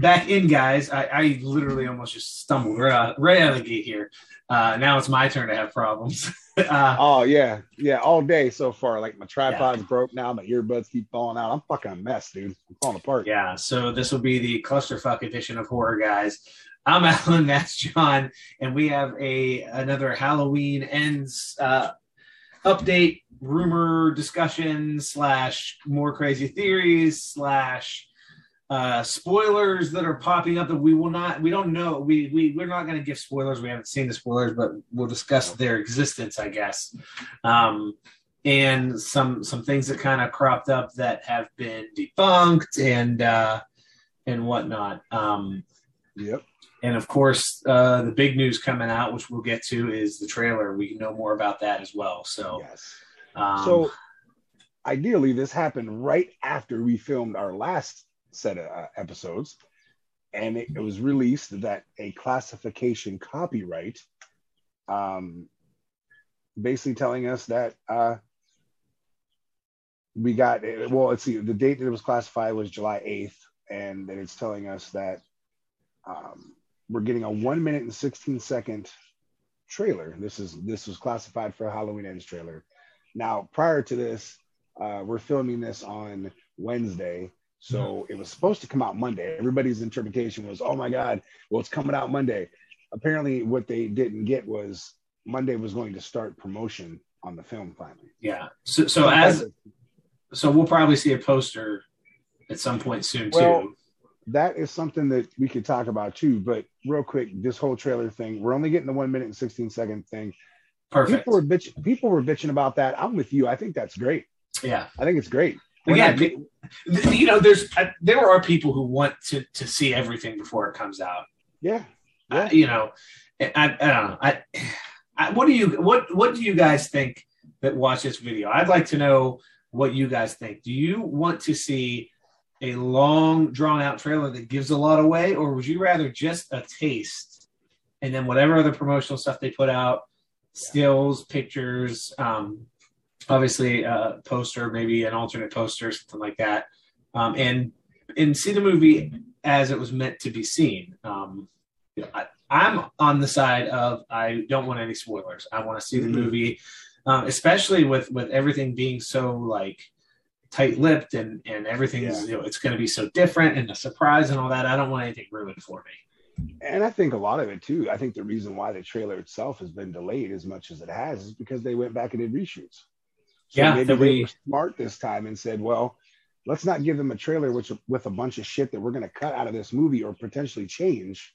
Back in, guys. I, I literally almost just stumbled right out, right out of the gate here. Uh, now it's my turn to have problems. uh, Oh yeah, yeah, all day so far. Like my tripod's broke now, my earbuds keep falling out. I'm fucking a mess, dude. I'm falling apart. yeah, so this will be the clusterfuck edition of Horror Guys. I'm Alan, that's John, and we have a another Halloween ends uh, update, rumor discussion slash more crazy theories slash uh, spoilers that are popping up that we will not we don't know. We, we we're not going to give spoilers. We haven't seen the spoilers but we'll discuss their existence i guess. Um and some some things that kind of cropped up that have been debunked and uh and whatnot. Um Yep. and of course uh the big news coming out which we'll get to is the trailer. We know more about that as well so Yes. um, So ideally, this happened right after we filmed our last set of uh, episodes, and it, it was released that a classification copyright, um, basically telling us that uh, we got it well. Let's see, the date that it was classified was July eighth, and that it's telling us that um, we're getting a one minute and sixteen second trailer. This is this was classified for a Halloween Ends trailer. Now, prior to this, uh, we're filming this on Wednesday. So mm-hmm. it was supposed to come out Monday. Everybody's interpretation was, oh my God, well, it's coming out Monday. Apparently, what they didn't get was Monday was going to start promotion on the film finally. yeah so so as so we'll probably see a poster at some point soon too that is something that we could talk about too. But real quick, this whole trailer thing, we're only getting the one minute and 16 second thing. perfect People were bitch, people were bitching about that. I'm with you. I think that's great. yeah I think it's great. We're again not pe- you know there's uh, there are people who want to to see everything before it comes out yeah. Uh, Yeah. you know I, I don't know I, I what do you what what do you guys think that watch this video i'd like to know what you guys think do you want to see a long drawn out trailer that gives a lot away or would you rather just a taste and then whatever other promotional stuff they put out stills pictures um obviously a poster maybe an alternate poster something like that um and and see the movie as it was meant to be seen um you know, I, i'm on the side of i don't want any spoilers i want to see the Mhm. movie um, especially with with everything being so like tight-lipped and and everything's you know it's going to be so different and a surprise and all that i don't want anything ruined for me And I think a lot of it too. I think the reason why the trailer itself has been delayed as much as it has is because they went back and did reshoots. So Yeah, maybe we- were smart this time and said, "Well, let's not give them a trailer which with a bunch of shit that we're going to cut out of this movie or potentially change,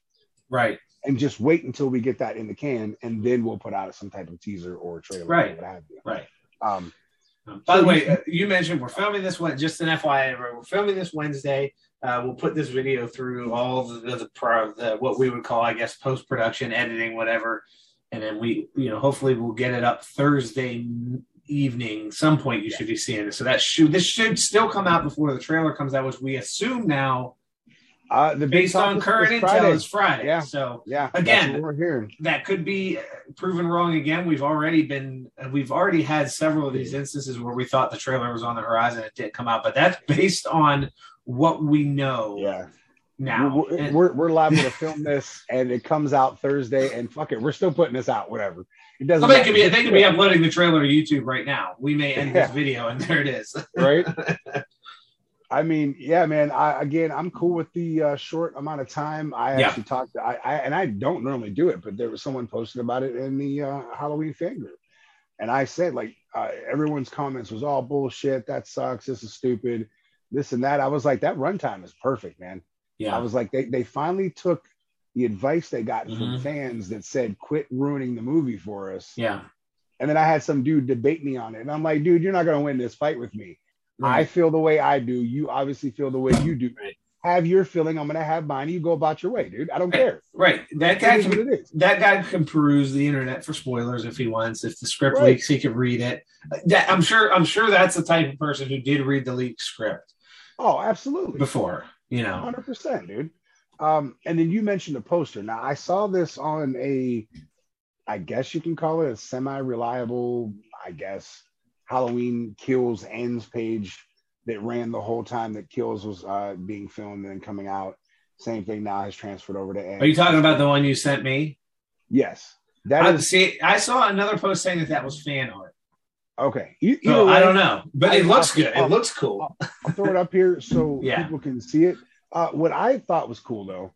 right and just wait until we get that in the can, and then we'll put out some type of teaser or trailer, Right. or what have you." right Um, Um, by So the way, you- uh, you mentioned we're filming this one. Just an FYI, we're filming this Wednesday. Uh, we'll put this video through all the, the, pro, the what we would call, I guess, post production, editing, whatever, and then we, you know, hopefully we'll get it up Thursday evening. Some point you should be seeing it. So that should this should still come out before the trailer comes out, which we assume now, uh, the based on current is intel, Friday. is Friday. Yeah. So Yeah, Again- we're hearing. that could be proven wrong again. We've already been we've already had several of these instances where we thought the trailer was on the horizon, it didn't come out, but that's based on what we know Yeah. now. We're, And- we're, we're liable to film this and it comes out Thursday and fuck it, we're still putting this out, whatever. It doesn't so they matter. could be they could be uploading the trailer to YouTube right now. We may end this video and there it is. right. I mean, yeah, man. I again, I'm cool with the uh, short amount of time. I Yeah. actually talked. I, I and I don't normally do it, but there was someone posted about it in the uh, Halloween fan group, and I said like uh, everyone's comments was all bullshit. That sucks. This is stupid. This and that. I was like, that runtime is perfect, man. Yeah. I was like, they they finally took the advice they got from Mhm. fans that said, quit ruining the movie for us. Yeah. And then I had some dude debate me on it, and I'm like, dude, you're not gonna win this fight with me. I feel the way I do. You obviously feel the way you do. Right. Have your feeling. I'm gonna have mine. You go about your way, dude. I don't Right. care. Right. That guy can it is. that guy can peruse the internet for spoilers if he wants. If the script Right. leaks, he can read it. That, I'm sure. I'm sure that's the type of person who did read the leaked script Oh, absolutely. before. You know. Hundred percent, dude. Um, and then you mentioned a poster. Now I saw this on a, I guess you can call it a semi-reliable, I guess, Halloween kills ends page that ran the whole time that Kills was uh, being filmed and then coming out. Same thing now has transferred over to. Ends. Are you talking about the one you sent me? Yes, that I, is see. I saw another post saying that that was fan art. okay. E- So either I don't know, but it looks I'll- good. It I'll- looks cool. I'll throw it up here so Yeah. people can see it. Uh, what I thought was cool though,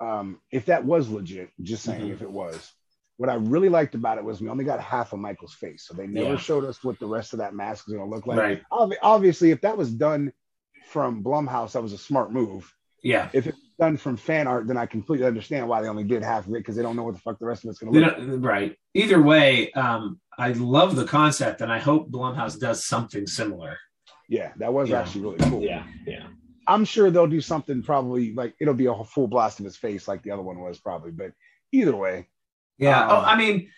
um, if that was legit, just saying Mhm. if it was, what I really liked about it was we only got half of Michael's face, so they never Yeah. showed us what the rest of that mask is going to look like. Right. Ob- obviously, if that was done from Blumhouse, that was a smart move. Yeah. If it's done from fan art, then I completely understand why they only did half of it because they don't know what the fuck the rest of it's going to They look. like. right. Either way, um, I love the concept, and I hope Blumhouse does something similar. Yeah, that was Yeah. actually really cool. Yeah, yeah. I'm sure they'll do something probably like it'll be a full blast of his face like the other one was probably. But either way, Yeah. Um, oh, I mean,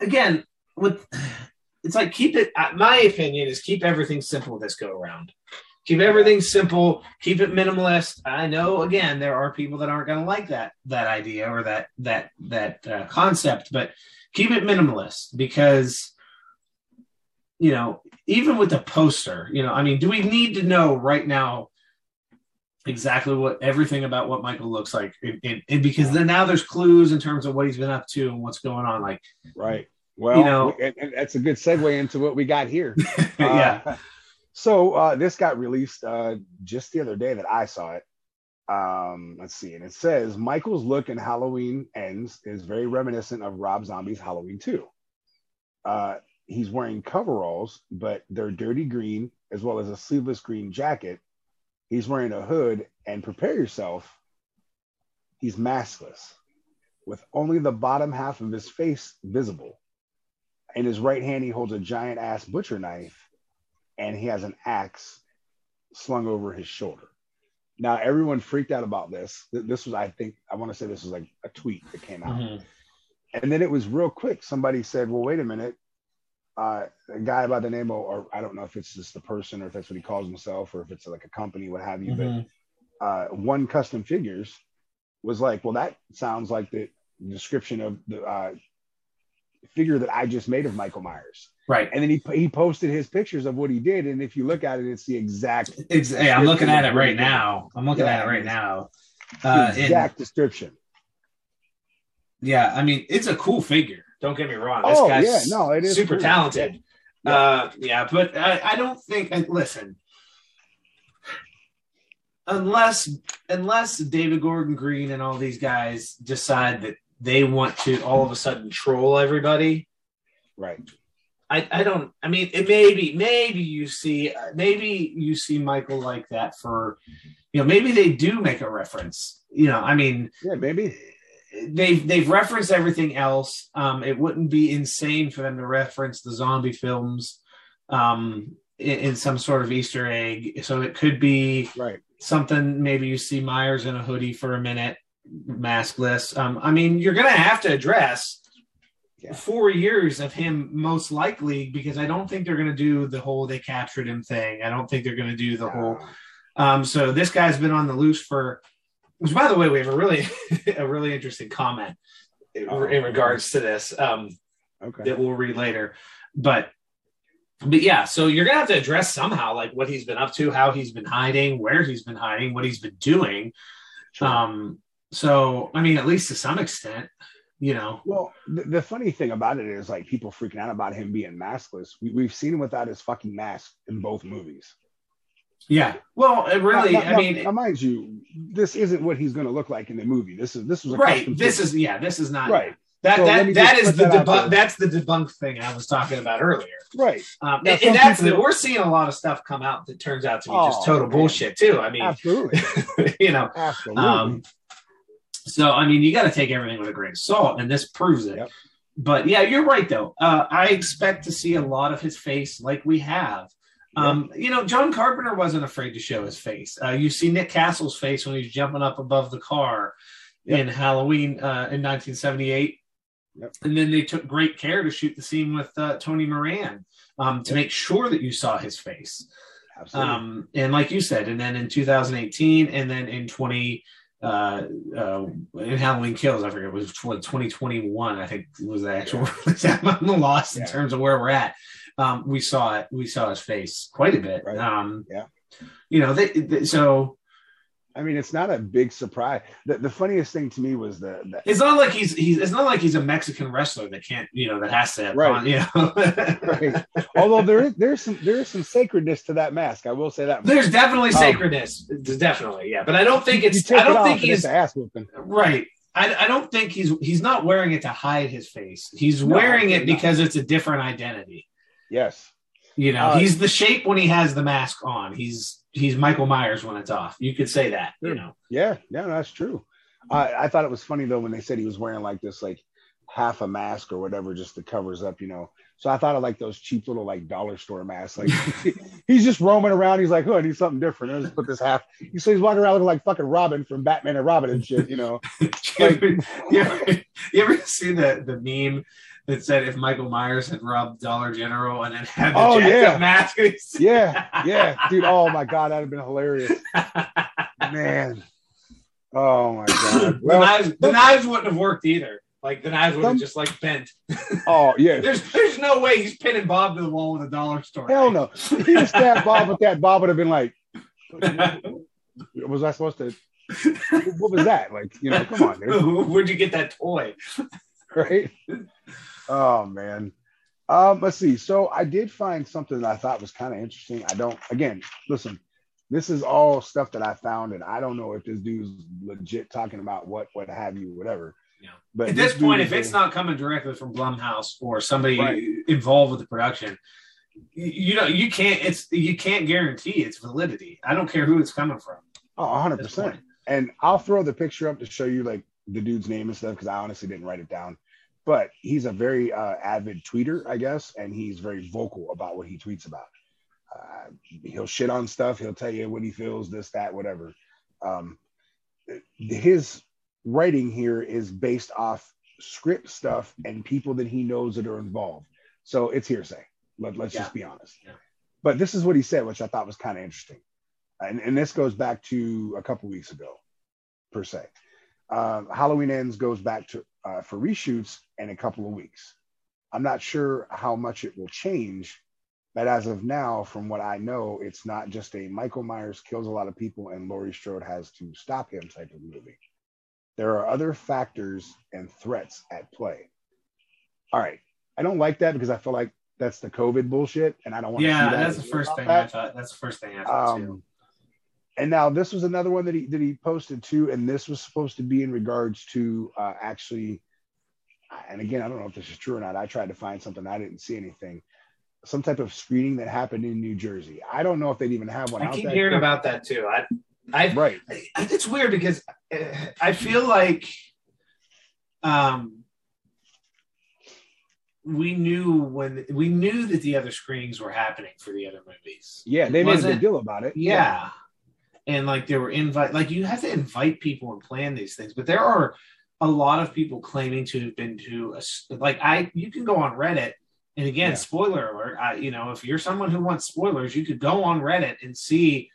again, with it's like keep it. uh, My opinion is keep everything simple this go around. Keep everything simple. Keep it minimalist. I know, again, there are people that aren't going to like that that idea or that that that uh, concept, but keep it minimalist because you know, even with the poster, you know, I mean, do we need to know right now exactly what everything about what Michael looks like? And, and, and because then now there's clues in terms of what he's been up to and what's going on. Like, right? Well, You know- and, and that's a good segue into what we got here. yeah, Uh, so uh, this got released uh, just the other day that I saw it. Um, let's see, and it says Michael's look in Halloween ends is very reminiscent of Rob Zombie's Halloween 2. Uh, he's wearing coveralls, but they're dirty green, as well as a sleeveless green jacket. He's wearing a hood, and prepare yourself, he's maskless, with only the bottom half of his face visible. In his right hand, he holds a giant ass butcher knife, and he has an axe slung over his shoulder. Now, everyone freaked out about this. This was, I think, I want to say this was like a tweet that came out. Mhm. And then it was real quick. Somebody said, well, wait a minute. Uh, a guy by the name of, or I don't know if it's just the person or if that's what he calls himself or if it's like a company, what have you. Mhm. But uh, one custom figures was like, well, that sounds like the description of the uh, figure that I just made of Michael Myers. right. And then he he posted his pictures of what he did, and if you look at it, it's the exact It's, hey, I'm looking at it right now. I'm looking Yeah, at it right now. Uh, and- exact description. yeah, I mean, it's a cool figure. Don't get me wrong. This Oh, guy's yeah, no, it is super cool. talented. Yeah. Uh, yeah, but I, I don't think. And listen, unless unless David Gordon Green and all these guys decide that they want to all of a sudden troll everybody, Right. I, I don't. I mean, it maybe maybe you see maybe you see Michael like that for, you know, maybe they do make a reference. You know, I mean, Yeah, maybe. They've they've referenced everything else. Um, it wouldn't be insane for them to reference the zombie films, um, in, in some sort of Easter egg. So it could be Right. something. Maybe you see Myers in a hoodie for a minute, maskless. Um, I mean, you're gonna have to address Yeah. four years of him most likely because I don't think they're gonna do the whole they captured him thing. I don't think they're gonna do the whole. Um, so this guy's been on the loose for, which by the way, we have a really, a really interesting comment in, Oh. in regards to this um, okay. that we'll read later. But, but yeah, so you're gonna have to address somehow like what he's been up to, how he's been hiding, where he's been hiding, what he's been doing. Sure. Um, so I mean, at least to some extent, you know, well, the, the funny thing about it is like people freaking out about him being maskless. We, we've seen him without his fucking mask in both movies. Yeah. Well, it really, Now- now- I mean, now, mind you, this isn't what he's going to look like in the movie. This is this was a right. This is yeah. This is not right, That So that that just is the that debunk. That's the debunk thing I was talking about earlier. right. Um, and, and that's people- the, we're seeing a lot of stuff come out that turns out to be just Oh, total man. bullshit too. I mean, Absolutely, you know, absolutely. um, so I mean, you got to take everything with a grain of salt, and this proves it. Yep. But yeah, you're right though. Uh, I expect to see a lot of his face, like we have. Um, You know, John Carpenter wasn't afraid to show his face. Uh, you see Nick Castle's face when he's jumping up above the car Yep. in Halloween uh, in 1978. Yep. And then they took great care to shoot the scene with uh, Tony Moran um, to Yep. make sure that you saw his face. absolutely. Um, and like you said, and then in 2018, and then in 20, uh, uh, in Halloween Kills, I forget, it was what, 2021, I think was the actual release. I'm lost in terms of where we're at. Um, we saw it. We saw his face quite a bit. Right. Um, Yeah. You know, they, they, so I mean, it's not a big surprise. The, the funniest thing to me was the, the it's not like he's he's. It's not like he's a Mexican wrestler that can't. You know, that has to. Right. You know. right. Although there is there's some there is some sacredness to that mask. I will say that. There's definitely Um, sacredness. Definitely, yeah. But I don't think it's. I don't off think he's ass whooping. right. I, I don't think he's he's not wearing it to hide his face. He's No, wearing it not. because it's a different identity. Yes. You know, Uh, he's the shape when he has the mask on. He's he's Michael Myers when it's off. You could say that. You know. Yeah. Yeah. That's true. I I thought it was funny though when they said he was wearing like this like half a mask or whatever just to covers up, you know. So I thought of like those cheap little like dollar store masks. Like he's just roaming around. He's like, oh, I need something different. I'll just put this half. So he's walking around looking like fucking Robin from Batman and Robin and shit, you know. ever, you, ever, you ever see the the meme that said if Michael Myers had robbed Dollar General and then had the Oh, yeah. mask? Yeah, yeah, dude. Oh my god, that'd have been hilarious, man. Oh my god. the, knives, the knives wouldn't have worked either. Like the knives would have just like bent. oh yeah. There's there's no way he's pinning Bob to the wall with a dollar store. Hell no. If he had stabbed Bob with that, Bob would have been like, was I supposed to? What was that? Like, you know, come on, dude. Where'd you get that toy? right? Oh man. Um, let's see. So I did find something that I thought was kind of interesting. I don't again, listen, this is all stuff that I found, and I don't know if this dude's legit talking about what what have you, whatever. Yeah. But At this dude point, if it's a- not coming directly from Blumhouse or somebody Right. involved with the production, you, you know you can't. It's you can't guarantee its validity. I don't care who it's coming from. oh, 100 percent. And I'll throw the picture up to show you like the dude's name and stuff because I honestly didn't write it down. But he's a very uh, avid tweeter, I guess, and he's very vocal about what he tweets about. Uh, he'll shit on stuff. He'll tell you what he feels, this, that, whatever. Um, his writing here is based off script stuff and people that he knows that are involved. So it's hearsay. Let, let's just be honest. Yeah. But this is what he said, which I thought was kind of interesting. And, and this goes back to a couple weeks ago, per se. Uh, Halloween Ends goes back to uh, for reshoots in a couple of weeks. I'm not sure how much it will change, but as of now, from what I know, it's not just a Michael Myers kills a lot of people and Laurie Strode has to stop him type of movie. There are other factors and threats at play. All right, I don't like that because I feel like that's the COVID bullshit, and I don't want to. Yeah, see that that's the first thing that. I thought. That's the first thing I thought too. And now this was another one that he that he posted too, and this was supposed to be in regards to uh, actually. And again, I don't know if this is true or not. I tried to find something. I didn't see anything. Some type of screening that happened in New Jersey. I don't know if they'd even have one. I keep hearing quick. about that too. I, I, Right. I, it's weird because uh, I feel like, um, we knew when we knew that the other screenings were happening for the other movies. Yeah, they made a big deal about it. Yeah. And like there were invite like you have to invite people and plan these things, but there are a lot of people claiming to have been to a like I you can go on Reddit and again Yeah. spoiler alert, I, you know, if you're someone who wants spoilers, you could go on Reddit and see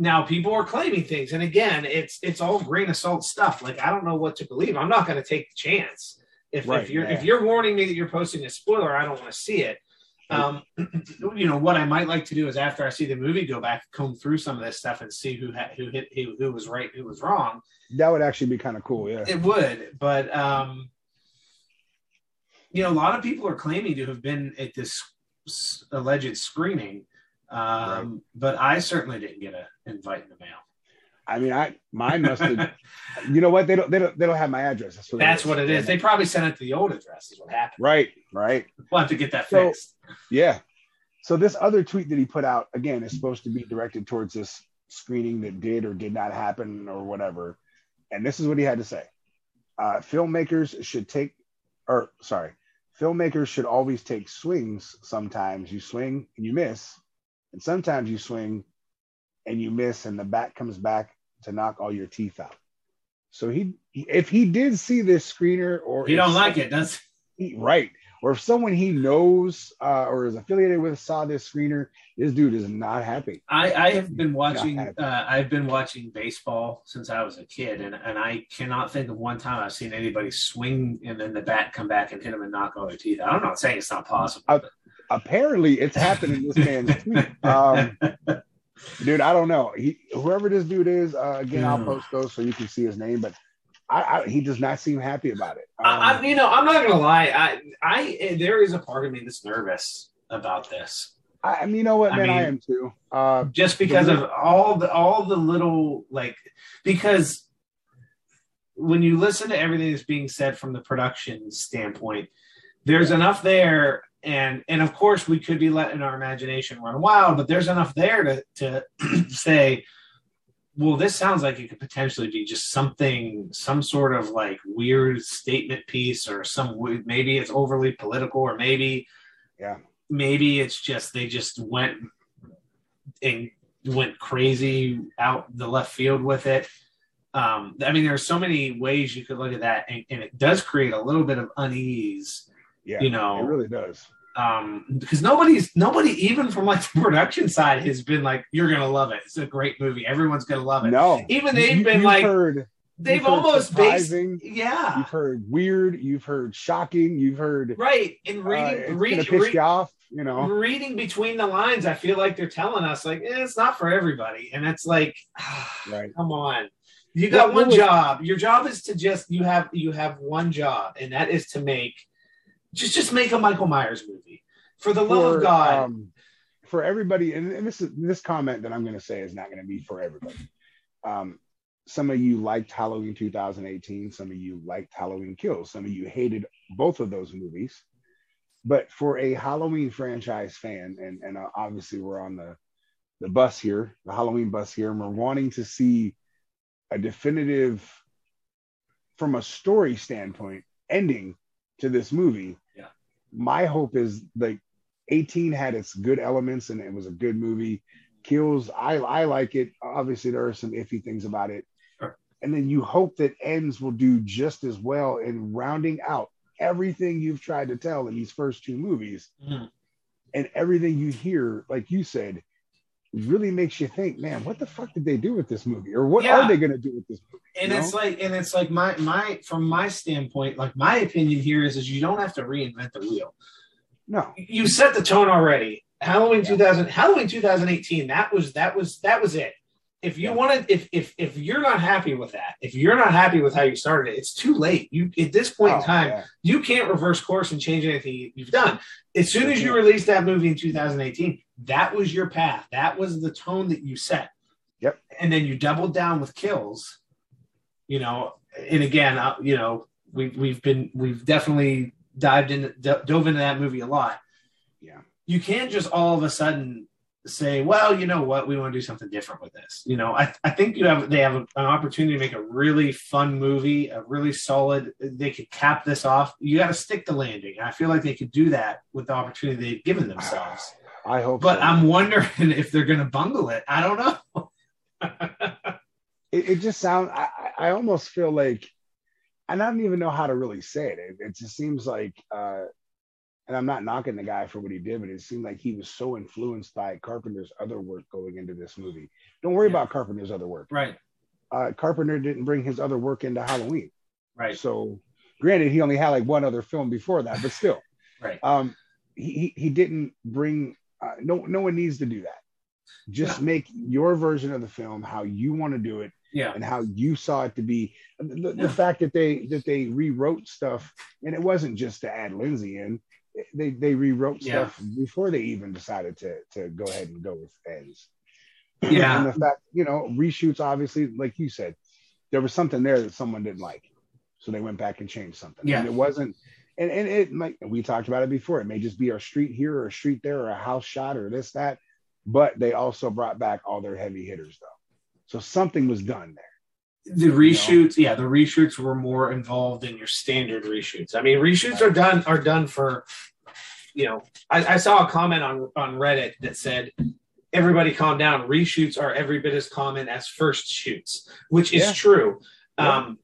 now people are claiming things and again it's it's all grain of salt stuff like i don't know what to believe i'm not going to take the chance if, Right, if you're yeah. if you're warning me that you're posting a spoiler i don't want to see it um you know what i might like to do is after i see the movie go back comb through some of this stuff and see who had who hit who, who was right who was wrong That would actually be kind of cool. Yeah. it would but um you know a lot of people are claiming to have been at this alleged screening um but i certainly didn't get an invite in the mail I mean, I mine must have. you know what? They don't. They don't. They don't have my address. That's what, That's what it is. They probably sent it to the old address. Is what happened. Right. Right. We'll have to get that So- fixed. Yeah. So this other tweet that he put out again is supposed to be directed towards this screening that did or did not happen or whatever. And this is what he had to say. Uh, filmmakers should take, or sorry, filmmakers should always take swings. Sometimes you swing and you miss, and sometimes you swing and you miss, and the bat comes back to knock all your teeth out. So he, if he did see this screener, or he don't like it, does he- right or if someone he knows uh, or is affiliated with saw this screener this dude is not happy I, I have been watching. Uh, I've been watching baseball since I was a kid, and, and I cannot think of one time I've seen anybody swing and then the bat come back and hit them and knock all their teeth. out. I'm not saying it's not possible. Uh, apparently it's happening this man's tweet. Um, dude, I don't know. He, whoever this dude is, uh, again, I'll post those so you can see his name, but I, I, he does not seem happy about it. Um, I, I, you know, I'm not gonna lie. I, I, there is a part of me that's nervous about this. I, I mean, you know what, man, I, mean, I am too. Uh, just because of all the all the little like because when you listen to everything that's being said from the production standpoint, there's enough there and and of course we could be letting our imagination run wild but there's enough there to to say well this sounds like it could potentially be just something some sort of like weird statement piece or some maybe it's overly political or maybe yeah. maybe it's just they just went and went crazy out the left field with it. Um i mean there are so many ways you could look at that and, and it does create a little bit of unease yeah, you know, it really does. Um, because nobody's nobody even from like the production side has been like, "You're gonna love it. It's a great movie. Everyone's gonna love it." No, even they've you, been like, heard, they've almost based, yeah. You've heard weird. You've heard shocking. You've heard right. In reading, uh, reading, piss you off. You know, reading between the lines, I feel like they're telling us like eh, it's not for everybody, and it's like, right. come on. You got what, one what job. Your job is to just you have you have one job, and that is to make just just make a Michael Myers movie. For the love of God. Um, for everybody, and, and this is this comment that I'm going to say is not going to be for everybody. Um, some of you liked Halloween 2018. Some of you liked Halloween Kills. Some of you hated both of those movies. But for a Halloween franchise fan, and and uh, obviously we're on the the bus here, the Halloween bus here, and we're wanting to see a definitive, from a story standpoint, ending to this movie. Yeah. My hope is like 18 had its good elements and it was a good movie. Kills, I I like it. Obviously, there are some iffy things about it. Sure. And then you hope that ends will do just as well in rounding out everything you've tried to tell in these first two movies. Mm-hmm. And everything you hear, like you said, really makes you think, man, what the fuck did they do with this movie, or what yeah. are they going to do with this movie? And it's know? like, and it's like my my from my standpoint, like my opinion here is, is you don't have to reinvent the wheel. No, you set the tone already. Halloween yeah. 2000, Halloween 2018. That was that was that was it if you yeah. want to if if if you're not happy with that if you're not happy with how you started it it's too late you at this point oh, in time yeah. you can't reverse course and change anything you've done as soon as you released that movie in 2018 that was your path that was the tone that you set yep and then you doubled down with kills you know and again uh, you know we've we've been we've definitely dived in dove into that movie a lot yeah you can't just all of a sudden say, well, you know what, we want to do something different with this. You know, I, I think you have they have an opportunity to make a really fun movie, a really solid. They could cap this off. You got to stick the landing. I feel like they could do that with the opportunity they've given themselves. I hope, but so. I'm wondering if they're going to bungle it. I don't know. it, it, just sounds. I, I almost feel like, and I don't even know how to really say it. It, it just seems like. uh and I'm not knocking the guy for what he did, but it seemed like he was so influenced by Carpenter's other work going into this movie. Don't worry yeah. about Carpenter's other work. Right. Uh, Carpenter didn't bring his other work into Halloween. Right. So, granted, he only had like one other film before that, but still. right. Um, he he didn't bring. Uh, no, no one needs to do that. Just yeah. make your version of the film how you want to do it. Yeah. And how you saw it to be. The, the yeah. fact that they that they rewrote stuff, and it wasn't just to add Lindsay in they they rewrote yeah. stuff before they even decided to to go ahead and go with ends. Yeah, and the fact you know reshoots obviously, like you said, there was something there that someone didn't like, so they went back and changed something. Yeah, and it wasn't. And, and it might we talked about it before. It may just be a street here or a street there or a house shot or this that, but they also brought back all their heavy hitters though, so something was done there. The reshoots yeah the reshoots were more involved in your standard reshoots. I mean reshoots are done are done for you know I, I, saw a comment on on reddit that said everybody calm down. Reshoots are every bit as common as first shoots which is yeah. true. Yeah. um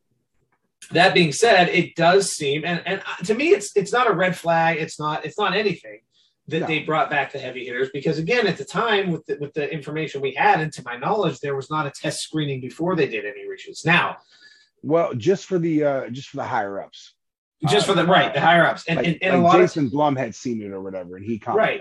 that being said it does seem and and to me it's it's not a red flag. It's not it's not anything that no. they brought back the heavy hitters because again at the time with the, with the information we had and to my knowledge there was not a test screening before they did any reshoots now well just for the uh just for the higher ups just for the right, the higher ups, and, like, and, and a like lot Jason Blum had seen it or whatever, and he commented Right.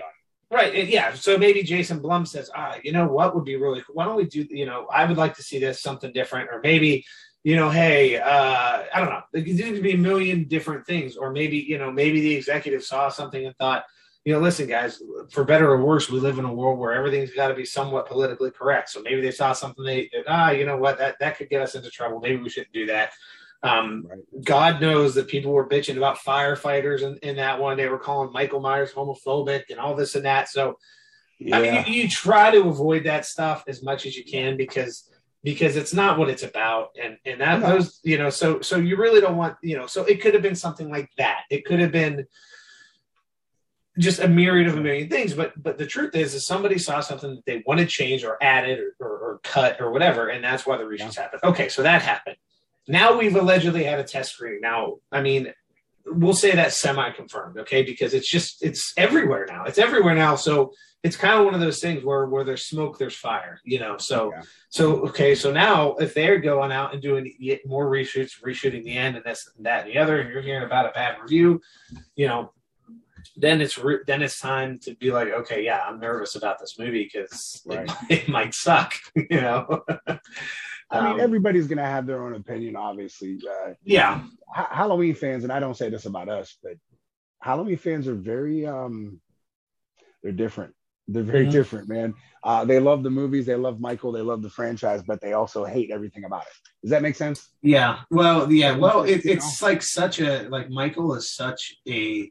Right. and Yeah. So maybe Jason Blum says, ah, you know what would be really cool? Why don't we do, you know, I would like to see this something different. Or maybe, you know, hey, uh, I don't know. There could be a million different things. Or maybe, you know, maybe the executive saw something and thought, you know, listen, guys, for better or worse, we live in a world where everything's got to be somewhat politically correct. So maybe they saw something they, ah, you know what, that, that could get us into trouble. Maybe we shouldn't do that. Um, Right. God knows that people were bitching about firefighters in, in that one. They were calling Michael Myers homophobic and all this and that. So, it. I mean, you, you try to avoid that stuff as much as you can because because it's not what it's about, and and that No. those you know so so you really don't want you know so it could have been something like that. It could have been just a myriad of a million things, but but the truth is, is somebody saw something that they want to change or added or, or, or cut or whatever, and that's why the reshoots happened. Okay, so that happened. Now we've allegedly had a test screen. Now, I mean, we'll say that's semi-confirmed, okay? Because it's just it's everywhere now. It's everywhere now. So it's kind of one of those things where where there's smoke, there's fire, you know. So Yeah. so okay, so now if they're going out and doing yet more reshoots, reshooting the end and this and that and the other, and you're hearing about a bad review, you know, then it's re- then it's time to be like, okay, yeah, I'm nervous about this movie because Right. it, it might suck, you know. I mean, Um, everybody's gonna have their own opinion, obviously. Uh, yeah, Ha- Halloween fans, and I don't say this about us, but Halloween fans are very um they're different. They're very Mhm. different, man. Uh, they love the movies, they love Michael, they love the franchise, but they also hate everything about it. Does that make sense? Yeah. Well, yeah. Well, it, it's like such a like Michael is such a.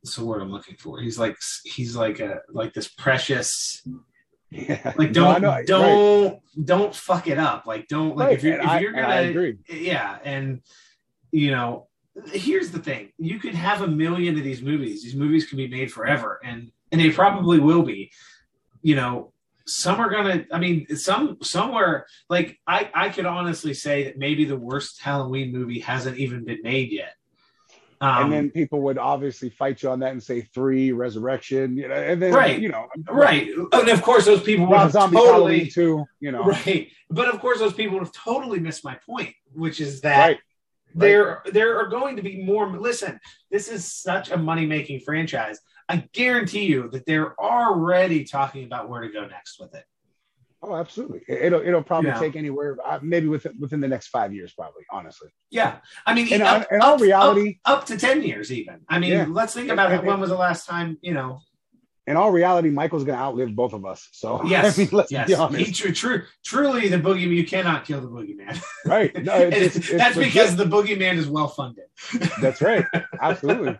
What's the word I'm looking for? He's like he's like a like this precious Yeah. like don't know, right. don't don't fuck it up like don't like Right, if you're if you're gonna I agree. yeah and you know here's the thing you could have a million of these movies these movies can be made forever and and they probably will be you know some are gonna i mean some somewhere like i i could honestly say that maybe the worst halloween movie hasn't even been made yet um, and then people would obviously fight you on that and say three resurrection, you know, and then Right. you know, right. And of course those people would Rob have Zombie totally too, you know, right. But of course those people would have totally missed my point which is that right. there there are going to be more. Listen this is such a money making franchise. I guarantee you that they're already talking about where to go next with it Oh, absolutely. It- It'll it'll probably Yeah. take anywhere uh, maybe within within the next five years, probably. Honestly, yeah i mean in, up, in all up- reality, up, up to 10 years even i mean Yeah. let's think about it. when was the last time you know in all reality, Michael's gonna outlive both of us. So yes I mean, let's yes be he, honest, true, true, truly the boogeyman you cannot kill the boogeyman right? No, it's, it's, that's because the boogeyman is well funded that's right. Absolutely.